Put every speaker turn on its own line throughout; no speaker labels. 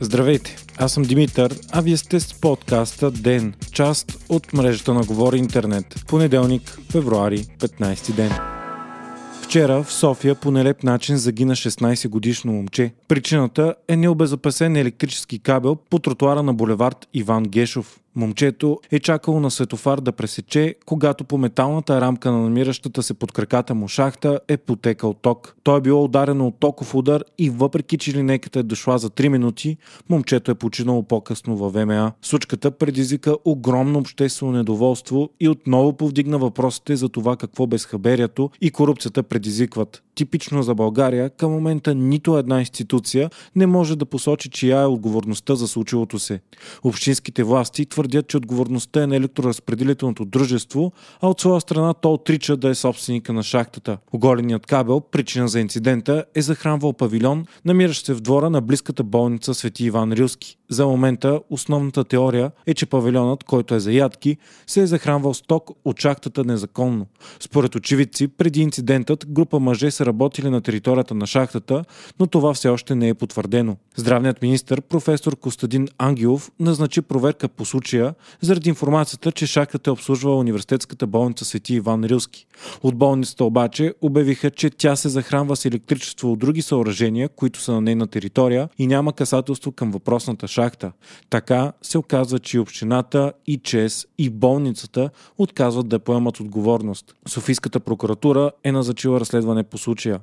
Здравейте, аз съм Димитър, а вие сте с подкаста ДЕН, част от мрежата на Говори Интернет. Понеделник, февруари, 15 ден. Вчера в София по нелеп начин загина 16 годишно момче. Причината е необезопасен електрически кабел по тротуара на булевард Иван Гешов. Момчето е чакало на светофар да пресече, когато по металната рамка на намиращата се под краката му шахта е потекал ток. Той е било ударено от токов удар и въпреки че линейката е дошла за 3 минути, момчето е починало по-късно във ВМА. Случката предизвика огромно обществено недоволство и отново повдигна въпросите за това какво безхаберието и корупцията предизвикват. Типично за България, към момента нито една институция не може да посочи чия е отговорността за случилото се. Общинските власти твърдят, че отговорността е на електроразпределителното дружество, а от своя страна то отрича да е собственика на шахтата. Оголеният кабел, причина за инцидента, е захранвал павилион, намиращ се в двора на близката болница Свети Иван Рилски. За момента основната теория е, че павилионът, който е за ядки, се е захранвал сток от шахтата незаконно. Според очевидци, преди инцидентът група мъже са работили на територията на шахтата, но това все още не е потвърдено. Здравният министр, професор Костадин Ангелов, назначи проверка по случая заради информацията, че шахтата е обслужвала университетската болница Свети Иван Рилски. От болницата обаче обявиха, че тя се захранва с електричество от други съоръжения, които са на нейна територия и няма касателство към въпросната шахта. Така се оказва, че и общината, и ЧЕС, и болницата отказват да поемат отговорност. Софийската прокуратура е назначила разследване по случая.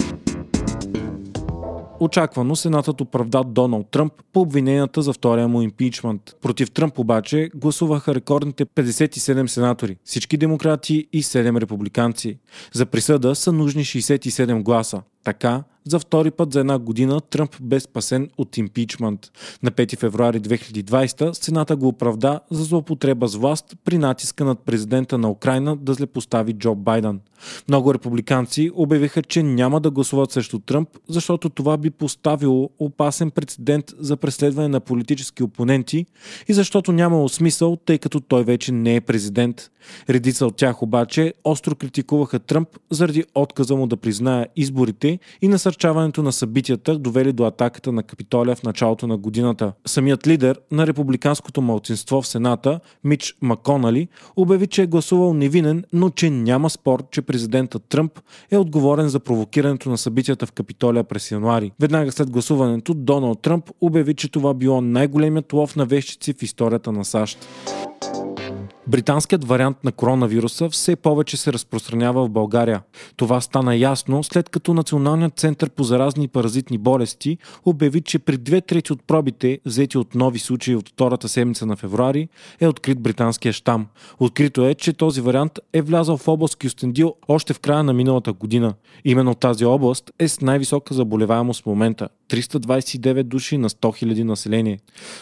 Очаквано Сенатът оправда Доналд Тръмп по обвиненията за втория му импичмент. Против Тръмп обаче гласуваха рекордните 57 сенатори, всички демократи и 7 републиканци. За присъда са нужни 67 гласа. Така, за втори път за една година Тръмп бе спасен от импичмент. На 5 февруари 2020 Сената го оправда за злоупотреба с власт при натиска над президента на Украина да злепостави Джо Байден. Много републиканци обявиха, че няма да гласуват срещу Тръмп, защото това би поставило опасен прецедент за преследване на политически опоненти и защото нямало смисъл, тъй като той вече не е президент. Редица от тях обаче остро критикуваха Тръмп заради отказа му да признае изборите и насърчаването на събитията, довели до атаката на Капитолия в началото на годината. Самият лидер на републиканското малцинство в Сената, Мич Маконали, обяви, че е гласувал невинен, но че няма спор, че президентът Тръмп е отговорен за провокирането на събитията в Капитолия през януари. Веднага след гласуването Доналд Тръмп обяви, че това било най-големият лов на вещици в историята на САЩ. Британският вариант на коронавируса все повече се разпространява в България. Това стана ясно след като Националният център по заразни и паразитни болести обяви, че при две трети от пробите, взети от нови случаи от втората седмица на февруари, е открит британския щам. Открито е, че този вариант е влязъл в област Кюстендил още в края на миналата година. Именно тази област е с най-висока заболеваемост в момента 329 души на 100 000 население.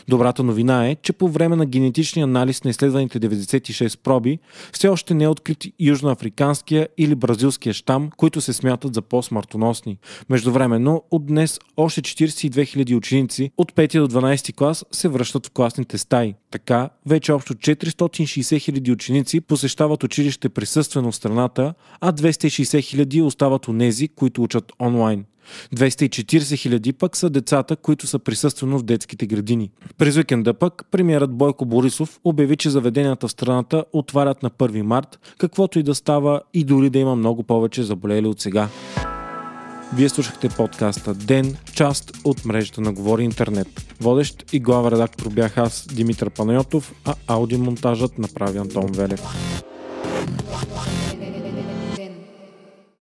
Добрата новина е, че по време на генетичния анализ на изследваните 96 проби, все още не е открит южноафриканския или бразилския щам, които се смятат за по-смъртоносни. Междувременно, от днес още 42 000 ученици от 5 до 12 клас се връщат в класните стаи. Така, вече общо 460 000 ученици посещават училище присъствено в страната, а 260 000 остават у нези, които учат онлайн. 240 хиляди пък са децата, които са присъствено в детските градини. През уикенда пък премиерът Бойко Борисов обяви, че заведенията в страната отварят на 1 март, каквото и да става и дори да има много повече заболели от сега. Вие слушахте подкаста Ден, част от мрежата на Говори Интернет. Водещ и глава редактор бях аз, Димитър Панайотов, а аудиомонтажът направи Антон Велев.